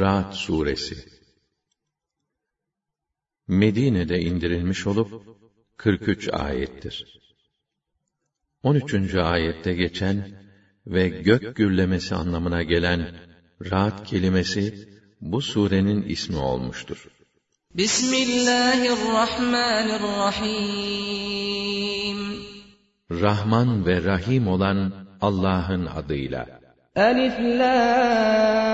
Ra'd suresi Medine'de indirilmiş olup 43 ayettir. 13. ayette geçen ve gök gürlemesi anlamına gelen Ra'd kelimesi bu surenin ismi olmuştur. Bismillahirrahmanirrahim Rahman ve Rahim olan Allah'ın adıyla. Elif Lam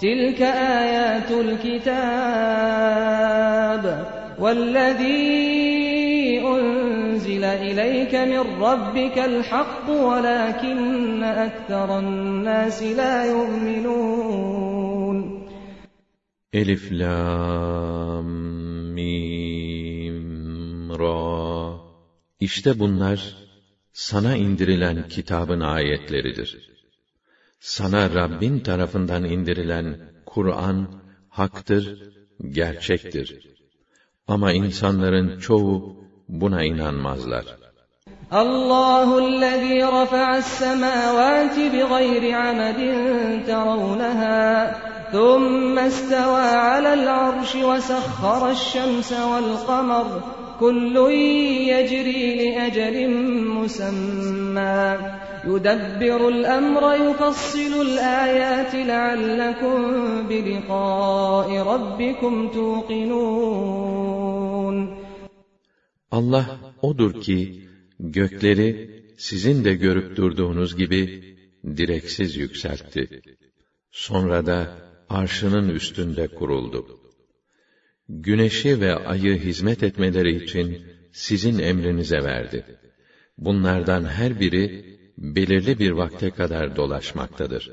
Tilke ayatul kitab والذي أنزل إليك من ربك الحق ولكن أكثر الناس لا يؤمنون Elif Lam Mim Ra İşte bunlar sana indirilen kitabın ayetleridir. Sana Rabbin tarafından indirilen Kur'an haktır, gerçektir. Ama insanların çoğu buna inanmazlar. Allahu allazi rafa'a semawati bighayri amadin tarawnaha thumma istawa 'alal arshi wa sakhkhara ash-shamsa wal qamar kullun yajri li ajalin musamma يدبر الأمر يفصل الآيات لعلكم بلقاء ربكم توقنون Allah odur ki gökleri sizin de görüp durduğunuz gibi direksiz yükseltti. Sonra da arşının üstünde kuruldu. Güneşi ve ayı hizmet etmeleri için sizin emrinize verdi. Bunlardan her biri belirli bir vakte kadar dolaşmaktadır.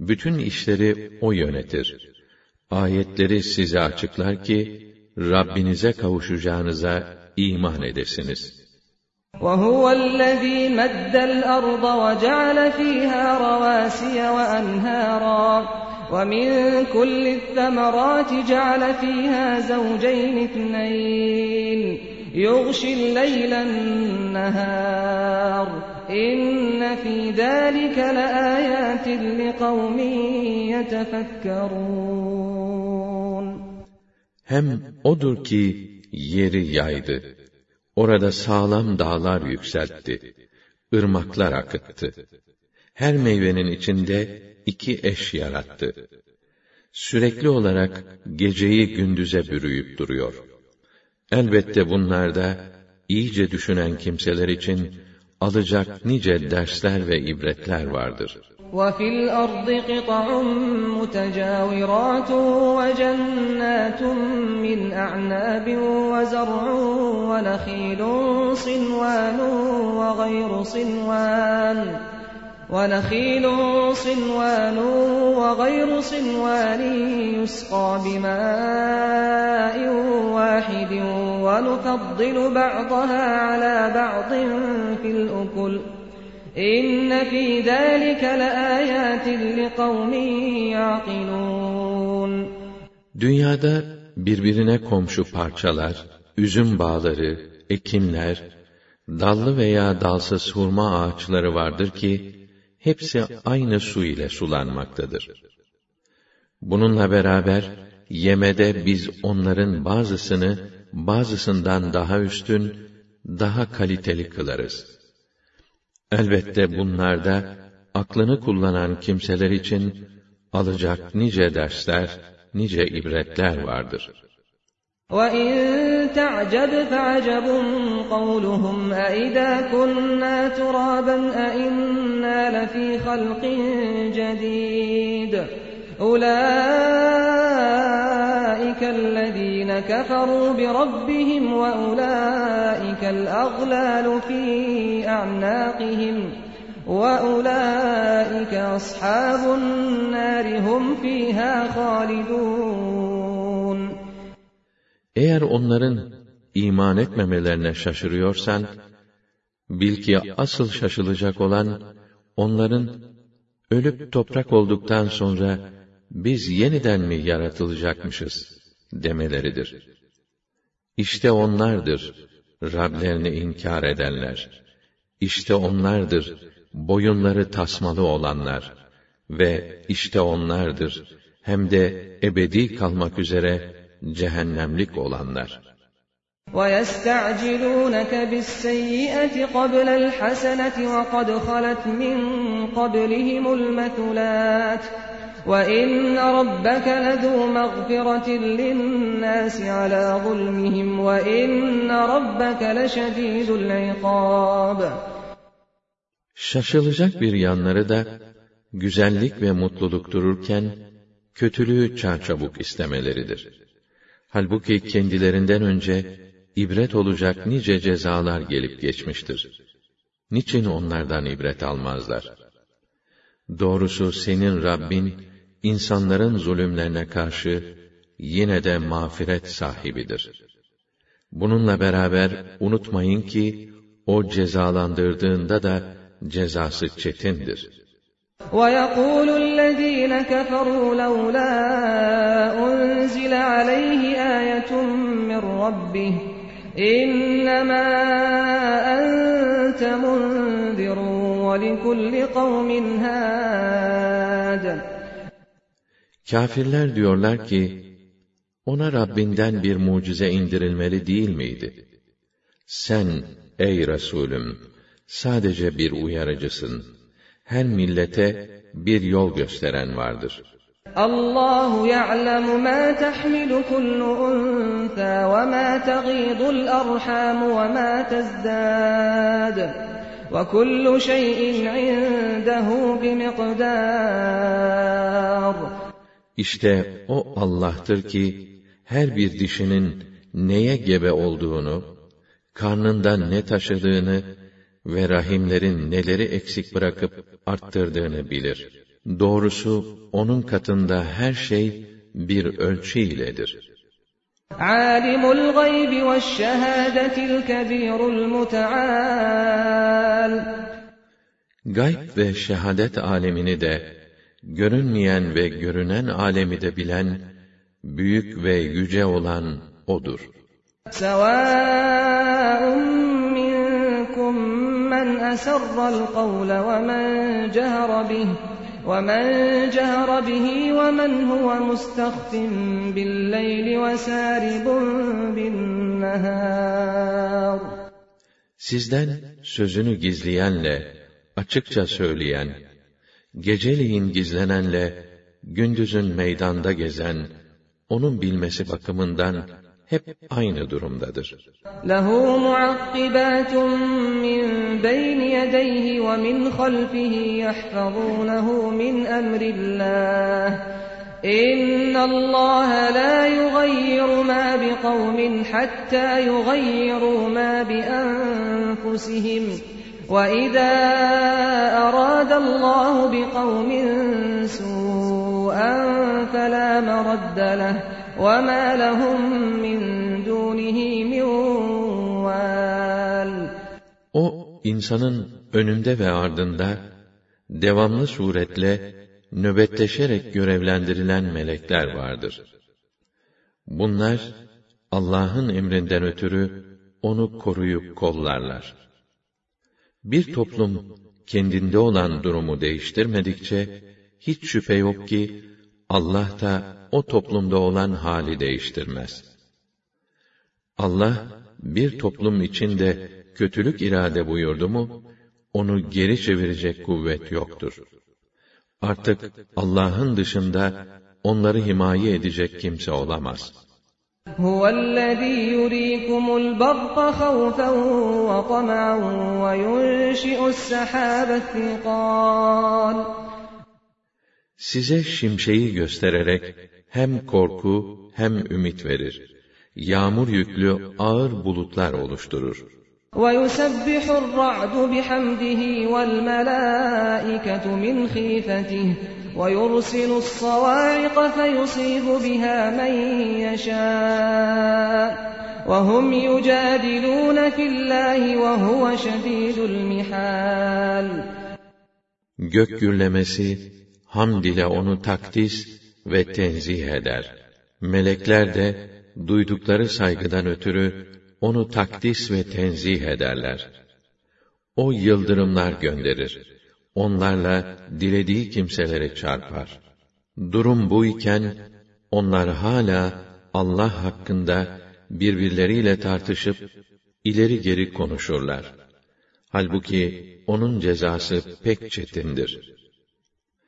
Bütün işleri O yönetir. Ayetleri size açıklar ki, Rabbinize kavuşacağınıza iman edesiniz. وَهُوَ الَّذ۪ي مَدَّ الْأَرْضَ وَجَعَلَ ف۪يهَا رَوَاسِيَ وَأَنْهَارًا وَمِنْ كُلِّ الثَّمَرَاتِ جَعَلَ ف۪يهَا زَوْجَيْنِ اثْنَيْنِ يُغْشِي اللَّيْلَ النَّهَارِ İnne fî zâlike leâyâtin liqavmin yetefekkerûn. Hem odur ki yeri yaydı. Orada sağlam dağlar yükseltti. ırmaklar akıttı. Her meyvenin içinde iki eş yarattı. Sürekli olarak geceyi gündüze bürüyüp duruyor. Elbette bunlarda iyice düşünen kimseler için alacak nice dersler ve ibretler vardır. وَفِي الْأَرْضِ قِطَعٌ مُتَجَاوِرَاتٌ وَجَنَّاتٌ مِّنْ أَعْنَابٍ وَزَرْعٌ وَنَخِيلٌ صِنْوَانٌ وَغَيْرُ صِنْوَانٍ ونخيل صنوان وغير صنوان يسقى بماء واحد ونفضل بعضها على بعض في الأكل إن في ذلك لآيات لقوم يعقلون Dünyada birbirine komşu parçalar, üzüm bağları, ekinler, dallı veya dalsız hurma ağaçları vardır ki, hepsi aynı su ile sulanmaktadır. Bununla beraber, yemede biz onların bazısını, bazısından daha üstün, daha kaliteli kılarız. Elbette bunlarda, aklını kullanan kimseler için, alacak nice dersler, nice ibretler vardır.'' وَإِن تَعْجَبْ فَعَجَبٌ قَوْلُهُمْ أَإِذَا كُنَّا تُرَابًا أَإِنَّا لَفِي خَلْقٍ جَدِيدٍ أُولَٰئِكَ الَّذِينَ كَفَرُوا بِرَبِّهِمْ وَأُولَٰئِكَ الْأَغْلَالُ فِي أَعْنَاقِهِمْ وَأُولَٰئِكَ أَصْحَابُ النَّارِ هُمْ فِيهَا خَالِدُونَ Eğer onların iman etmemelerine şaşırıyorsan, bil ki asıl şaşılacak olan, onların ölüp toprak olduktan sonra, biz yeniden mi yaratılacakmışız demeleridir. İşte onlardır, Rablerini inkar edenler. İşte onlardır, boyunları tasmalı olanlar ve işte onlardır, hem de ebedi kalmak üzere cehennemlik olanlar. وَيَسْتَعْجِلُونَكَ بِالسَّيِّئَةِ قَبْلَ الْحَسَنَةِ وَقَدْ خَلَتْ مِنْ قَبْلِهِمُ الْمَثُلَاتُ وَإِنَّ رَبَّكَ لَذُو مَغْفِرَةٍ لِلنَّاسِ عَلَى ظُلْمِهِمْ وَإِنَّ رَبَّكَ لَشَدِيدُ الْعِقَابِ Şaşılacak bir yanları da, güzellik ve mutluluk dururken, kötülüğü çarçabuk istemeleridir. Halbuki kendilerinden önce, ibret olacak nice cezalar gelip geçmiştir. Niçin onlardan ibret almazlar? Doğrusu senin Rabbin, insanların zulümlerine karşı, yine de mağfiret sahibidir. Bununla beraber unutmayın ki, o cezalandırdığında da, cezası çetindir. وَيَقُولُ الَّذ۪ينَ كَفَرُوا لَوْلَا أُنْزِلَ عَلَيْهِ آيَةٌ مِّن رَّبِّهِ اِنَّمَا أَنْتَ مُنْذِرٌ وَلِكُلِّ قَوْمٍ هَادٍ Kafirler diyorlar ki, ona Rabbinden bir mucize indirilmeli değil miydi? Sen, ey Resulüm, sadece bir uyarıcısın. Her millete bir yol gösteren vardır. Allahu ya'lemu ma tahmilu kullu unsa ve ma taghidul arham ve ma tazdad. Ve kullu şeyin indehu bimiqdar. İşte o Allah'tır ki her bir dişinin neye gebe olduğunu, karnından ne taşıdığını ve rahimlerin neleri eksik bırakıp arttırdığını bilir. Doğrusu onun katında her şey bir ölçü iledir. Alimul gaybi ve şehadetil kebirul mutaal. Gayb ve şehadet alemini de, görünmeyen ve görünen alemi de bilen, büyük ve yüce olan O'dur. مَنْ أَسَرَّ الْقَوْلَ وَمَنْ جَهَرَ بِهِ وَمَنْ جَهَرَ بِهِ وَمَنْ هُوَ مُسْتَخْفٍ بِاللَّيْلِ وَسَارِبٌ بِالنَّهَارِ Sizden sözünü gizleyenle, açıkça söyleyen, geceliğin gizlenenle, gündüzün meydanda gezen, onun bilmesi bakımından hep aynı durumdadır. لَهُ مُعَقِّبَاتٌ مِّنْ بَيْنِ يَدَيْهِ وَمِنْ خَلْفِهِ يَحْفَظُونَهُ مِنْ أَمْرِ اللّٰهِ. اِنَّ اللّٰهَ لَا يُغَيِّرُ مَا بِقَوْمٍ حَتَّى يُغَيِّرُوا مَا بِأَنْفُسِهِمْ. وَإِذَا أَرَادَ اللّٰهُ بِقَوْمٍ سُوءًا فَلَا مَرَدَّ لَهُ. وَمَا لَهُم مِّن دُونِهِ مِن O, insanın önünde ve ardında, devamlı suretle, nöbetleşerek görevlendirilen melekler vardır. Bunlar, Allah'ın emrinden ötürü, onu koruyup kollarlar. Bir toplum, kendinde olan durumu değiştirmedikçe, hiç şüphe yok ki, Allah da o toplumda olan hali değiştirmez. Allah bir toplum içinde kötülük irade buyurdu mu onu geri çevirecek kuvvet yoktur. Artık Allah'ın dışında onları himaye edecek kimse olamaz. هُوَ الَّذ۪ي يُر۪يكُمُ الْبَرْقَ خَوْفًا وَطَمَعًا وَيُنْشِئُ السَّحَابَ الثِّقَالِ Size şimşeği göstererek hem korku hem ümit verir. Yağmur yüklü ağır bulutlar oluşturur. وَيُسَبِّحُ الرَّعْدُ بِحَمْدِهِ وَالْمَلَائِكَةُ مِنْ خِيفَتِهِ وَيُرْسِلُ الصَّوَاعِقَ فَيُصِيبُ بِهَا مَنْ يَشَاءُ وَهُمْ يُجَادِلُونَ فِي اللّٰهِ وَهُوَ شَد۪يدُ الْمِحَالِ Gök gürlemesi, hamd ile onu takdis ve tenzih eder. Melekler de duydukları saygıdan ötürü onu takdis ve tenzih ederler. O yıldırımlar gönderir. Onlarla dilediği kimseleri çarpar. Durum bu iken, onlar hala Allah hakkında birbirleriyle tartışıp ileri geri konuşurlar. Halbuki onun cezası pek çetindir.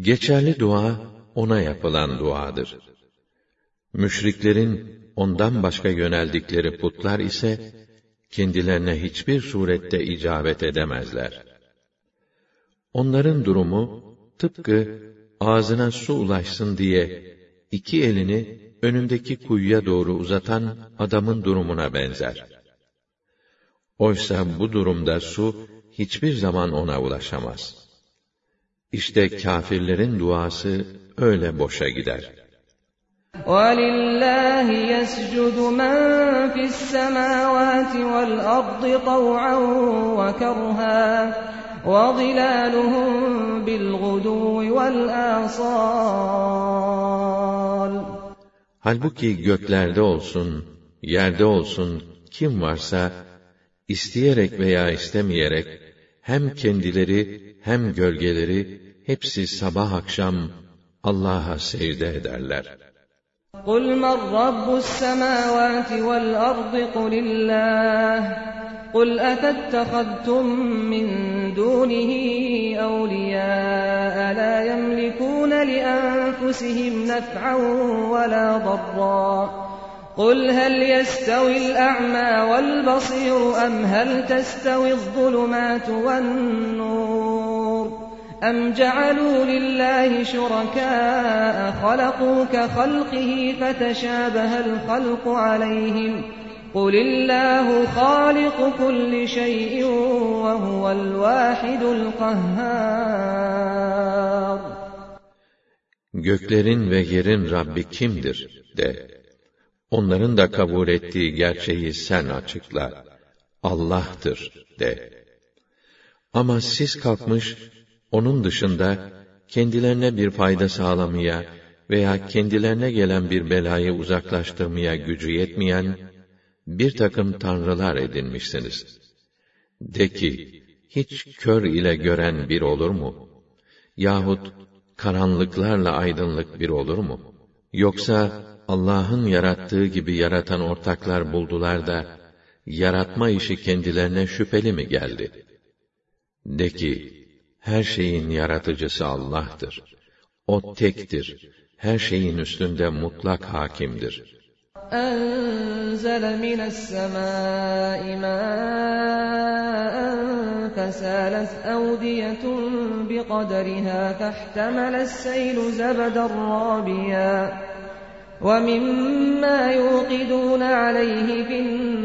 Geçerli dua, ona yapılan duadır. Müşriklerin ondan başka yöneldikleri putlar ise, kendilerine hiçbir surette icabet edemezler. Onların durumu, tıpkı ağzına su ulaşsın diye, iki elini önündeki kuyuya doğru uzatan adamın durumuna benzer. Oysa bu durumda su hiçbir zaman ona ulaşamaz. İşte kâfirlerin duası öyle boşa gider. وَلِلَّهِ يَسْجُدُ مَنْ فِي السَّمَاوَاتِ وَالْأَرْضِ طَوْعًا وَكَرْهًا وَظِلَالُهُمْ بِالْغُدُوِّ وَالْآصَالِ Halbuki göklerde olsun, yerde olsun kim varsa isteyerek veya istemeyerek hem kendileri hem gölgeleri hepsi sabah akşam Allah'a secde ederler. قُلْ مَنْ رَبُّ السَّمَاوَاتِ وَالْأَرْضِ قُلِ اللّٰهِ قُلْ أَفَاتَّخَذْتُمْ مِنْ دُونِهِ أَوْلِيَاءَ لَا يَمْلِكُونَ لِأَنفُسِهِمْ نَفْعًا وَلَا ضَرًّا قُلْ هَلْ يَسْتَوِي الْأَعْمَى وَالْبَصِيرُ أَمْ هَلْ تَسْتَوِي الظُّلُمَاتُ وَالنُّورُ أَمْ جَعَلُوا لِلَّهِ شُرَكَاءَ خَلَقُوا كَخَلْقِهِ فَتَشَابَهَ الْخَلْقُ عَلَيْهِمْ قُلِ اللّٰهُ خَالِقُ كُلِّ شَيْءٍ وَهُوَ الْوَاحِدُ الْقَهَّارُ Göklerin ve yerin Rabbi kimdir de. Onların da kabul ettiği gerçeği sen açıkla. Allah'tır de. Ama siz kalkmış, onun dışında kendilerine bir fayda sağlamaya veya kendilerine gelen bir belayı uzaklaştırmaya gücü yetmeyen bir takım tanrılar edinmişsiniz. De ki, hiç kör ile gören bir olur mu? Yahut karanlıklarla aydınlık bir olur mu? Yoksa Allah'ın yarattığı gibi yaratan ortaklar buldular da, yaratma işi kendilerine şüpheli mi geldi? De ki, her şeyin yaratıcısı Allah'tır. O tektir. Her şeyin üstünde mutlak hakimdir. أنزل من السماء ماء فسالت أودية بقدرها فاحتمل السيل زبدا رابيا ومما يوقدون عليه في النار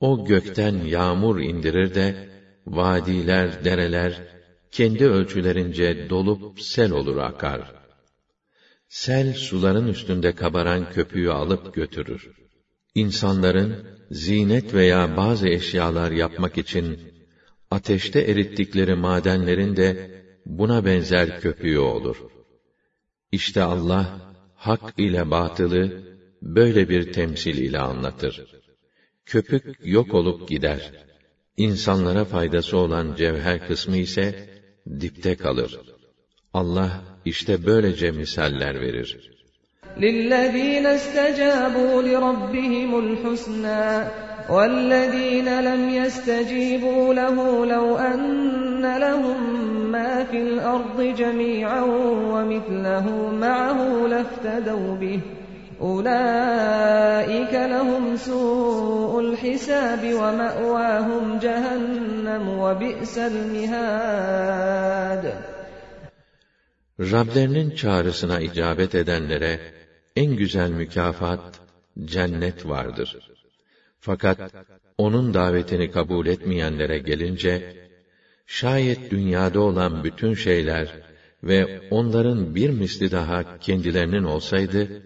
O gökten yağmur indirir de, vadiler, dereler, kendi ölçülerince dolup sel olur akar. Sel suların üstünde kabaran köpüğü alıp götürür. İnsanların zinet veya bazı eşyalar yapmak için ateşte erittikleri madenlerin de buna benzer köpüğü olur. İşte Allah hak ile batılı böyle bir temsil ile anlatır Köpük yok olup gider. İnsanlara faydası olan cevher kısmı ise dipte kalır. Allah işte böylece misaller verir. للذين استجابوا لربهم الحسنى والذين لم يستجيبوا له لو أن لهم ما في الأرض جميعا ومثله معه لافتدوا به أولئك لهم سوء الحساب ومأواهم جهنم وبئس المهاد Rablerinin çağrısına icabet edenlere en güzel mükafat cennet vardır. Fakat onun davetini kabul etmeyenlere gelince şayet dünyada olan bütün şeyler ve onların bir misli daha kendilerinin olsaydı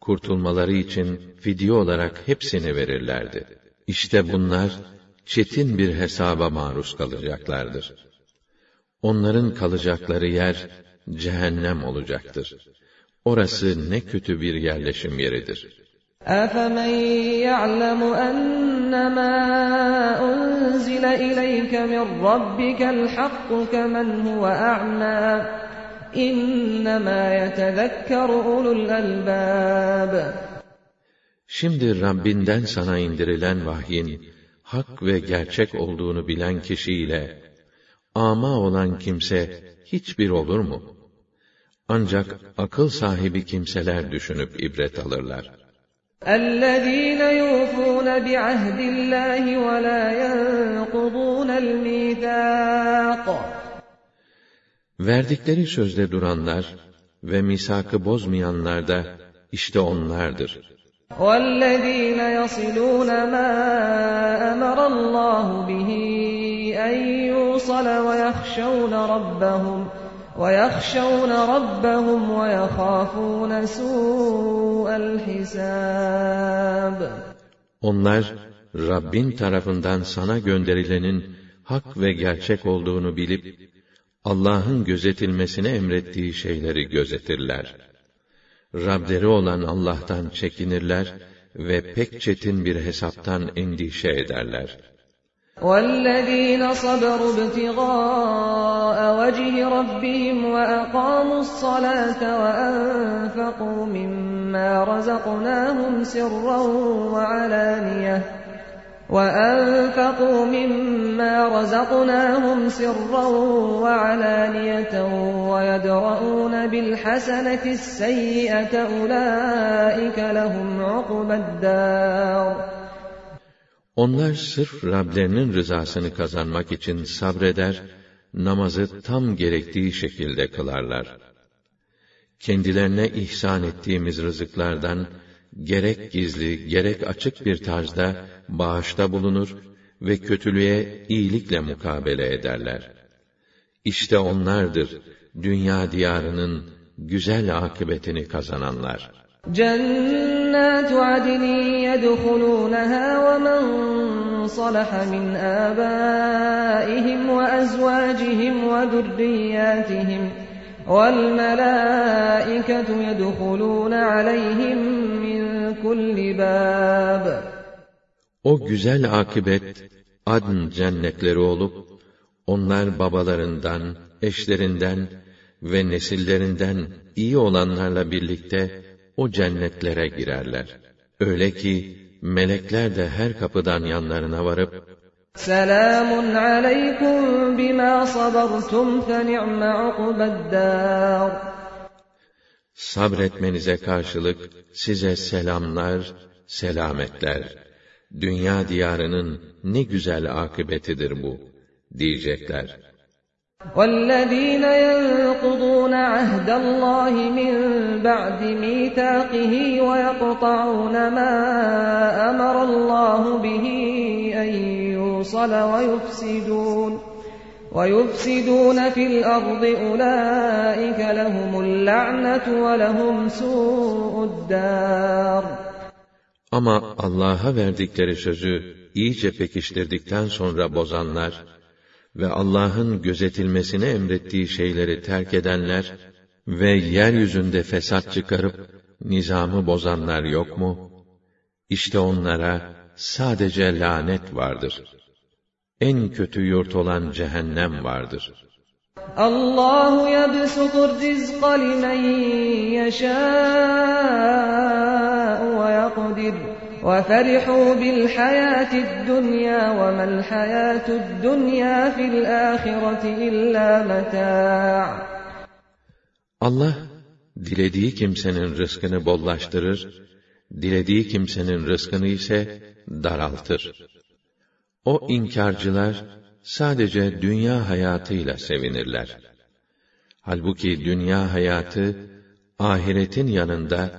kurtulmaları için fidye olarak hepsini verirlerdi. İşte bunlar çetin bir hesaba maruz kalacaklardır. Onların kalacakları yer cehennem olacaktır. Orası ne kötü bir yerleşim yeridir. أَفَمَن يَعْلَمُ أَنَّمَا أُنزِلَ إِلَيْكَ مِن رَّبِّكَ الْحَقُّ كَمَنْ هُوَ أَعْمَىٰ إِنَّمَا يَتَذَكَّرُ أُولُو الْأَلْبَابِ Şimdi Rabbinden sana indirilen vahyin hak ve gerçek olduğunu bilen kişiyle ama olan kimse hiçbir olur mu? Ancak akıl sahibi kimseler düşünüp ibret alırlar. الَّذ۪ينَ يُوفُونَ بِعَهْدِ اللّٰهِ وَلَا يَنْقُضُونَ الْمِيثَاقَ Verdikleri sözde duranlar ve misakı bozmayanlar da işte onlardır. وَالَّذ۪ينَ يَصِلُونَ مَا أَمَرَ اللّٰهُ بِهِ أَنْ يُوصَلَ وَيَخْشَوْنَ رَبَّهُمْ وَيَخْشَوْنَ رَبَّهُمْ وَيَخَافُونَ سُوءَ الْحِسَابِ Onlar Rabbin tarafından sana gönderilenin hak ve gerçek olduğunu bilip Allah'ın gözetilmesini emrettiği şeyleri gözetirler. Rableri olan Allah'tan çekinirler ve pek çetin bir hesaptan endişe ederler. وَالَّذ۪ينَ صَبَرُوا ابْتِغَاءَ وَجْهِ رَبِّهِمْ وَأَقَامُوا الصَّلَاةَ وَأَنفَقُوا مِمَّا رَزَقْنَاهُمْ سِرًّا وَعَلَانِيَةً وَأَنفَقُوا مِمَّا رَزَقْنَاهُمْ سِرًّا وَعَلَانِيَةً وَيَدْرَءُونَ بِالْحَسَنَةِ السَّيِّئَةَ أُولَٰئِكَ لَهُمْ عُقْبَى الدَّارِ Onlar sırf Rablerinin rızasını kazanmak için sabreder, namazı tam gerektiği şekilde kılarlar. Kendilerine ihsan ettiğimiz rızıklardan, gerek gizli, gerek açık bir tarzda bağışta bulunur ve kötülüğe iyilikle mukabele ederler. İşte onlardır, dünya diyarının güzel akıbetini kazananlar. جنات عدن يدخلونها ومن صلح من آبائهم وأزواجهم وذرياتهم والملائكة يدخلون عليهم kulli bab. O güzel akibet adn cennetleri olup onlar babalarından, eşlerinden ve nesillerinden iyi olanlarla birlikte o cennetlere girerler. Öyle ki melekler de her kapıdan yanlarına varıp Selamun aleykum bima sabartum fe ni'me ukbeddar. Sabretmenize karşılık size selamlar, selametler. Dünya diyarının ne güzel akıbetidir bu diyecekler. وَالَّذ۪ينَ يَنْقُضُونَ عَهْدَ اللّٰهِ مِنْ بَعْدِ مِيثَاقِهِ وَيَقْطَعُونَ مَا أَمَرَ اللّٰهُ بِهِ أَنْ يُوصَلَ وَيُفْسِدُونَ وَيُفْسِدُونَ فِي الْأَرْضِ أُولَٰئِكَ لَهُمُ اللَّعْنَةُ وَلَهُمْ سُوءُ الدَّارِ Ama Allah'a verdikleri sözü iyice pekiştirdikten sonra bozanlar, ve Allah'ın gözetilmesini emrettiği şeyleri terk edenler ve yeryüzünde fesat çıkarıp nizamı bozanlar yok mu? İşte onlara sadece lanet vardır. En kötü yurt olan cehennem vardır. Allahu yebsutur rizqa limen yeşâ'u ve yakdir وَفَرِحُوا بِالْحَيَاةِ الدُّنْيَا وَمَا الْحَيَاةُ الدُّنْيَا فِي الْآخِرَةِ إِلَّا مَتَاعٌ Allah, dilediği kimsenin rızkını bollaştırır, dilediği kimsenin rızkını ise daraltır. O inkarcılar, sadece dünya hayatıyla sevinirler. Halbuki dünya hayatı, ahiretin yanında,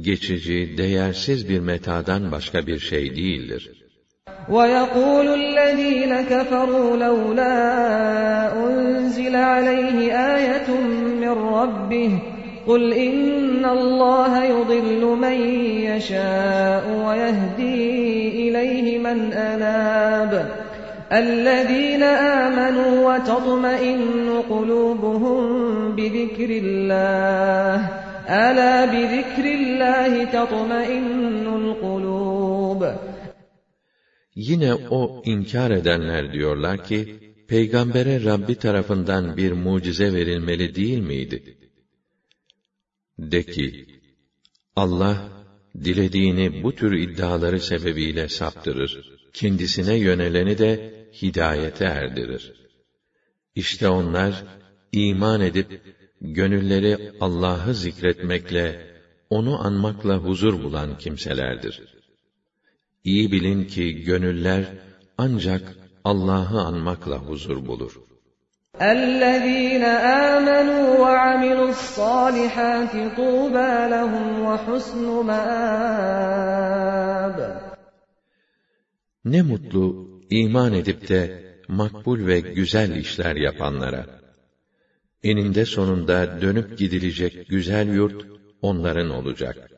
geçici, değersiz bir metadan başka bir şey değildir. وَيَقُولُ الَّذ۪ينَ كَفَرُوا لَوْلَا أُنْزِلَ عَلَيْهِ آيَةٌ مِّن رَّبِّهِ قُلْ إِنَّ اللّٰهَ يُضِلُّ مَن يَشَاءُ وَيَهْدِي إِلَيْهِ مَنْ أَنَابَ الَّذ۪ينَ آمَنُوا وَتَطْمَئِنُّ قُلُوبُهُم بِذِكْرِ اللّٰهِ أَلَا بِذِكْرِ اللّٰهِ تَطْمَئِنُّ الْقُلُوبُ Yine o inkar edenler diyorlar ki, peygambere Rabbi tarafından bir mucize verilmeli değil miydi? De ki, Allah, dilediğini bu tür iddiaları sebebiyle saptırır, kendisine yöneleni de hidayete erdirir. İşte onlar, iman edip, gönülleri Allah'ı zikretmekle, onu anmakla huzur bulan kimselerdir. İyi bilin ki gönüller ancak Allah'ı anmakla huzur bulur. اَلَّذ۪ينَ آمَنُوا وَعَمِلُوا الصَّالِحَاتِ طُوبَى لَهُمْ وَحُسْنُ مَآبٍ Ne mutlu iman edip de makbul ve güzel işler yapanlara. Eninde sonunda dönüp gidilecek güzel yurt onların olacak.''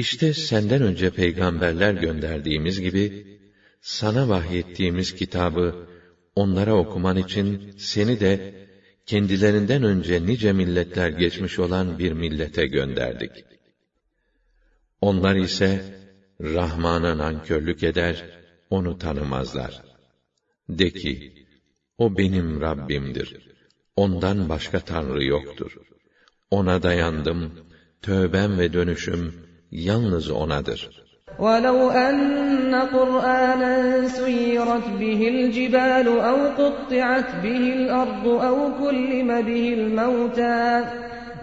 İşte senden önce peygamberler gönderdiğimiz gibi, sana vahyettiğimiz kitabı onlara okuman için seni de kendilerinden önce nice milletler geçmiş olan bir millete gönderdik. Onlar ise Rahman'a nankörlük eder, onu tanımazlar. De ki, o benim Rabbimdir. Ondan başka Tanrı yoktur. Ona dayandım, tövbem ve dönüşüm, yalnız O'nadır. وَلَوْ أَنَّ قُرْآنًا سُيِّرَتْ بِهِ الْجِبَالُ أَوْ قُطِّعَتْ بِهِ الْأَرْضُ أَوْ كُلِّمَ بِهِ الْمَوْتَى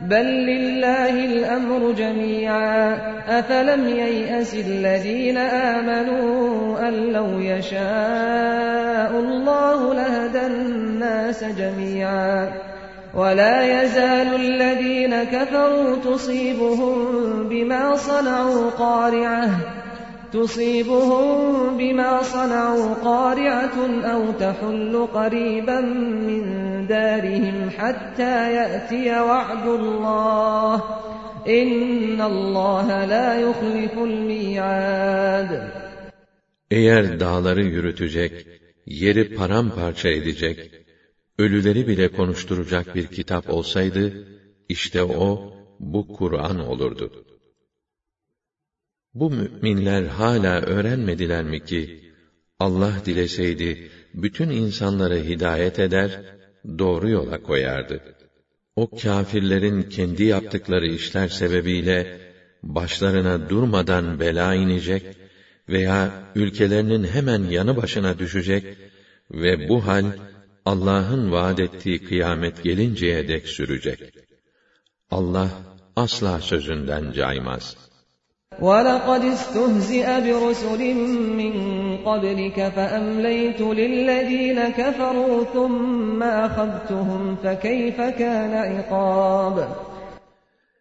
بَل لِّلَّهِ الْأَمْرُ جَمِيعًا أَفَلَمْ يَيْأَسِ الَّذِينَ آمَنُوا أَن لَّوْ يَشَاءُ اللَّهُ لَهَدَى النَّاسَ جَمِيعًا وَلَا يَزَالُ الَّذ۪ينَ كَفَرُوا تُصِيبُهُم بِمَا صَنَعُوا قَارِعَةٌ تُصِيبُهُم بِمَا صَنَعُوا قَارِعَةٌ أَوْ تَحُلُّ قَرِيبًا مِّن دَارِهِمْ حَتَّىٰ يَأْتِيَ وَعْدُ اللّٰهِ اِنَّ اللّٰهَ لَا يُخْلِفُ الْمِيعَادِ Eğer dağları yürütecek, yeri paramparça edecek, ölüleri bile konuşturacak bir kitap olsaydı, işte o, bu Kur'an olurdu. Bu müminler hala öğrenmediler mi ki, Allah dileseydi, bütün insanları hidayet eder, doğru yola koyardı. O kâfirlerin kendi yaptıkları işler sebebiyle, başlarına durmadan bela inecek veya ülkelerinin hemen yanı başına düşecek ve bu hal, Allah'ın vaad ettiği kıyamet gelinceye dek sürecek. Allah asla sözünden caymaz. وَلَقَدْ اسْتُهْزِئَ بِرُسُلٍ مِّن قَبْلِكَ فَأَمْلَيْتُ لِلَّذ۪ينَ كَفَرُوا ثُمَّ أَخَذْتُهُمْ فَكَيْفَ كَانَ عِقَابِ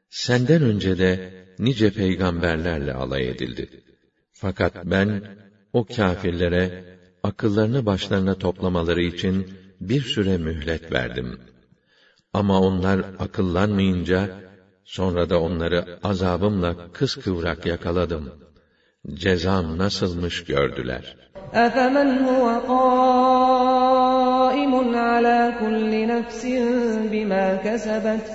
Senden önce de nice peygamberlerle alay edildi. Fakat ben o kâfirlere akıllarını başlarına toplamaları için bir süre mühlet verdim. Ama onlar akıllanmayınca, sonra da onları azabımla kıskıvrak yakaladım. Cezam nasılmış gördüler. أَفَمَنْ هُوَ قَائِمٌ عَلَى كُلِّ نَفْسٍ بِمَا كَسَبَتْ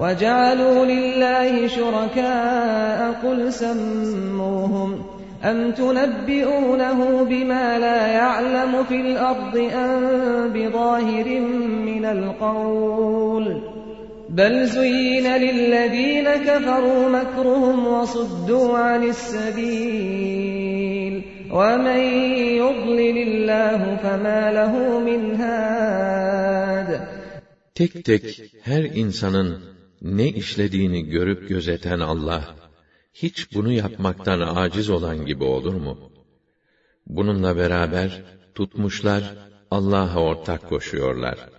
وَجَعَلُوا لِلَّهِ شُرَكَاءَ قُلْ سَمُّوهُمْ أَمْ تُنَبِّئُونَهُ بِمَا لَا يَعْلَمُ فِي الْأَرْضِ أَمْ بِظَاهِرٍ مِّنَ الْقَوْلِ بَلْ زُيِّنَ لِلَّذِينَ كَفَرُوا مَكْرُهُمْ وَصُدُّوا عَنِ السَّبِيلِ وَمَن يُضْلِلِ اللَّهُ فَمَا لَهُ مِنْ هَادٍ Tek tek her insanın ne işlediğini görüp gözeten Allah, hiç bunu yapmaktan aciz olan gibi olur mu? Bununla beraber tutmuşlar Allah'a ortak koşuyorlar.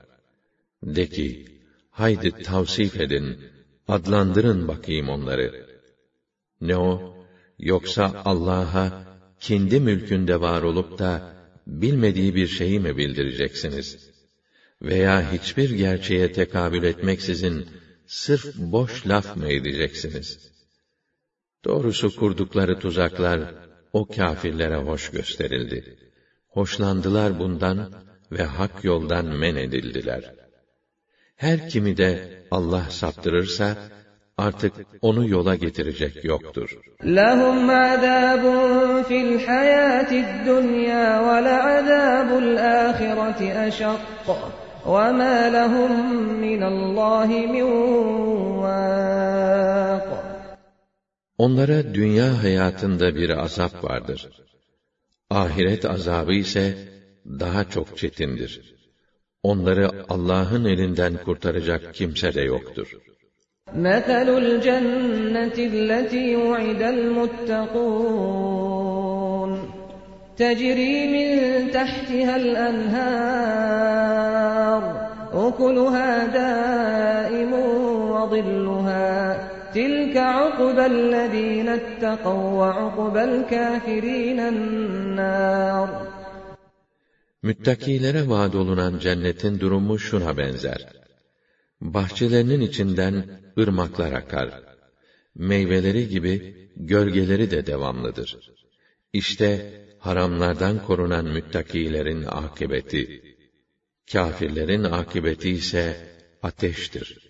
De ki, haydi tavsif edin, adlandırın bakayım onları. Ne o? Yoksa Allah'a kendi mülkünde var olup da bilmediği bir şeyi mi bildireceksiniz? Veya hiçbir gerçeğe tekabül etmeksizin sırf boş laf mı edeceksiniz? Doğrusu kurdukları tuzaklar o kâfirlere hoş gösterildi. Hoşlandılar bundan ve hak yoldan men edildiler. Her kimi de Allah saptırırsa artık onu yola getirecek yoktur. Lahum azabun fil hayatid dunya ve la azabul ahireti eşak ve ma lahum min Allahi min. Onlara dünya hayatında bir azap vardır. Ahiret azabı ise daha çok çetindir. Onları Allah'ın elinden kurtaracak kimse de yoktur. مَثَلُ الْجَنَّةِ الَّتِي وُعِدَ الْمُتَّقُونَ تَجْرِي مِنْ تَحْتِهَا الْأَنْهَارُ أُكُلُهَا دَائِمٌ وَظِلُّهَا تِلْكَ عُقْبَى الَّذِينَ اتَّقَوْا وَعُقْبَى الْكَافِرِينَ النَّارُ Müttakilere vaad olunan cennetin durumu şuna benzer. Bahçelerinin içinden ırmaklar akar. Meyveleri gibi gölgeleri de devamlıdır. İşte haramlardan korunan müttakilerin akıbeti. Kafirlerin akıbeti ise ateştir.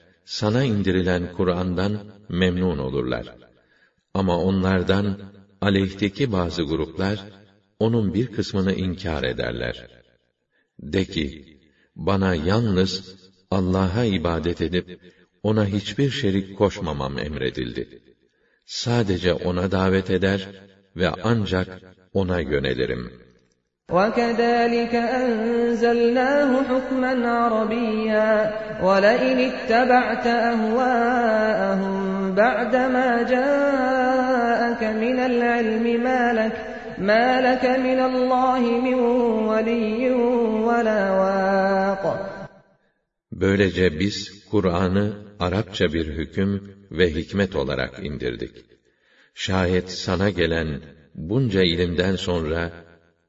sana indirilen Kur'an'dan memnun olurlar. Ama onlardan aleyhteki bazı gruplar, onun bir kısmını inkar ederler. De ki, bana yalnız Allah'a ibadet edip, ona hiçbir şerik koşmamam emredildi. Sadece ona davet eder ve ancak ona yönelirim. وَكَذَٰلِكَ أَنزَلْنَاهُ حُكْمًا عَرَبِيًّا وَلَئِنِ اتَّبَعْتَ أَهْوَاءَهُم بَعْدَمَا جَاءَكَ مِنَ الْعِلْمِ مَا لَكَ مَا لَكَ مِنَ اللَّهِ مِنْ وَلِيٍّ وَلَا وَاقٍ Böylece biz Kur'an'ı Arapça bir hüküm ve hikmet olarak indirdik. Şayet sana gelen bunca ilimden sonra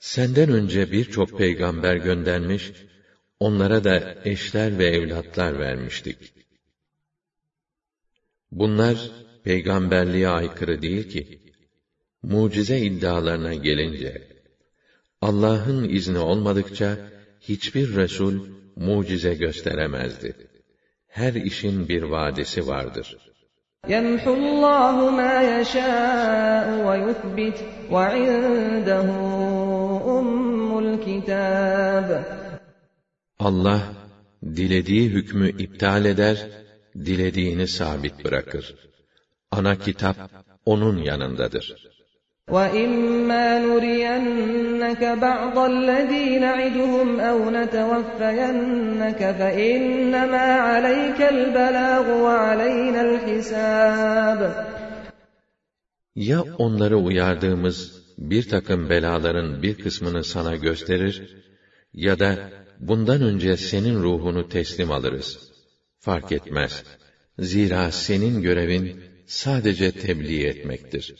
Senden önce birçok peygamber göndermiş, onlara da eşler ve evlatlar vermiştik. Bunlar peygamberliğe aykırı değil ki. Mucize iddialarına gelince Allah'ın izni olmadıkça hiçbir resul mucize gösteremezdi. Her işin bir vadesi vardır. يَمْحُ اللّٰهُ مَا يَشَاءُ وَيُثْبِتُ وَعِندَهُ أُمُّ الكتاب Allah dilediği hükmü iptal eder, dilediğini sabit bırakır. Ana kitap onun yanındadır. وَإِمَّا نُرِيَنَّكَ بَعْضَ الَّذ۪ي نَعِدُهُمْ اَوْ نَتَوَفَّيَنَّكَ فَاِنَّمَا عَلَيْكَ الْبَلَاغُ وَعَلَيْنَا الْحِسَابُ Ya onları uyardığımız bir takım belaların bir kısmını sana gösterir ya da bundan önce senin ruhunu teslim alırız. Fark etmez. Zira senin görevin sadece tebliğ etmektir.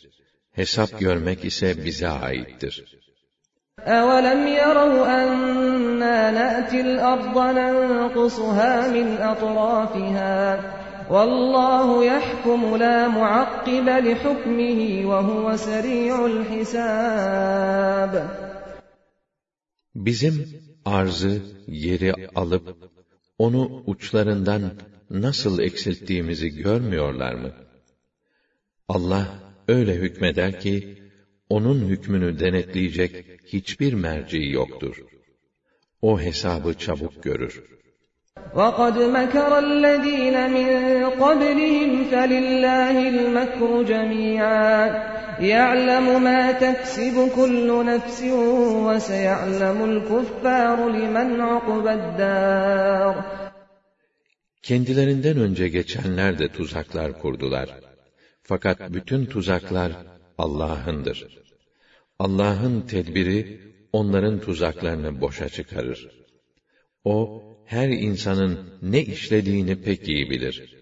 Hesap görmek ise bize aittir. أَوَلَمْ يَرَوْا أَنَّا نَأْتِي الْأَرْضَ نَنقُصُهَا مِنْ أَطْرَافِهَا Vallahu yahkumu la muakkibe li hukmihi ve huve seri'ul hisab. Bizim arzı, yeri alıp, onu uçlarından nasıl eksilttiğimizi görmüyorlar mı? Allah öyle hükmeder ki, onun hükmünü denetleyecek hiçbir merci yoktur. O hesabı çabuk görür.'' وَقَدْ مَكَرَ الَّذ۪ينَ مِنْ قَبْلِهِمْ فَلِلَّهِ الْمَكْرُ جَمِيعًا يَعْلَمُ مَا تَكْسِبُ كُلُّ نَفْسٍ وَسَيَعْلَمُ الْكُفَّارُ لِمَنْ عُقْبَى الدَّارِ Kendilerinden önce geçenler de tuzaklar kurdular. Fakat bütün tuzaklar Allah'ındır. Allah'ın tedbiri onların tuzaklarını boşa çıkarır. O her insanın ne işlediğini pek iyi bilir.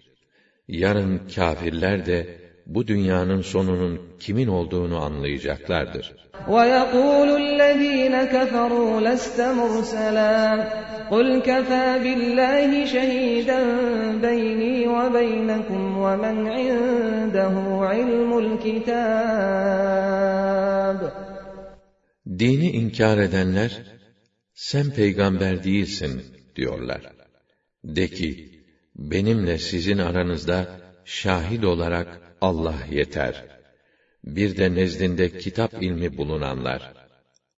Yarın kâfirler de bu dünyanın sonunun kimin olduğunu anlayacaklardır. وَيَقُولُ الَّذ۪ينَ كَفَرُوا لَسْتَ مُرْسَلًا قُلْ كَفَى بِاللّٰهِ شَهِيدًا بَيْنِي وَبَيْنَكُمْ وَمَنْ عِنْدَهُ عِلْمُ الْكِتَابِ Dini inkar edenler, sen peygamber değilsin diyorlar. De ki, benimle sizin aranızda şahit olarak Allah yeter. Bir de nezdinde kitap ilmi bulunanlar.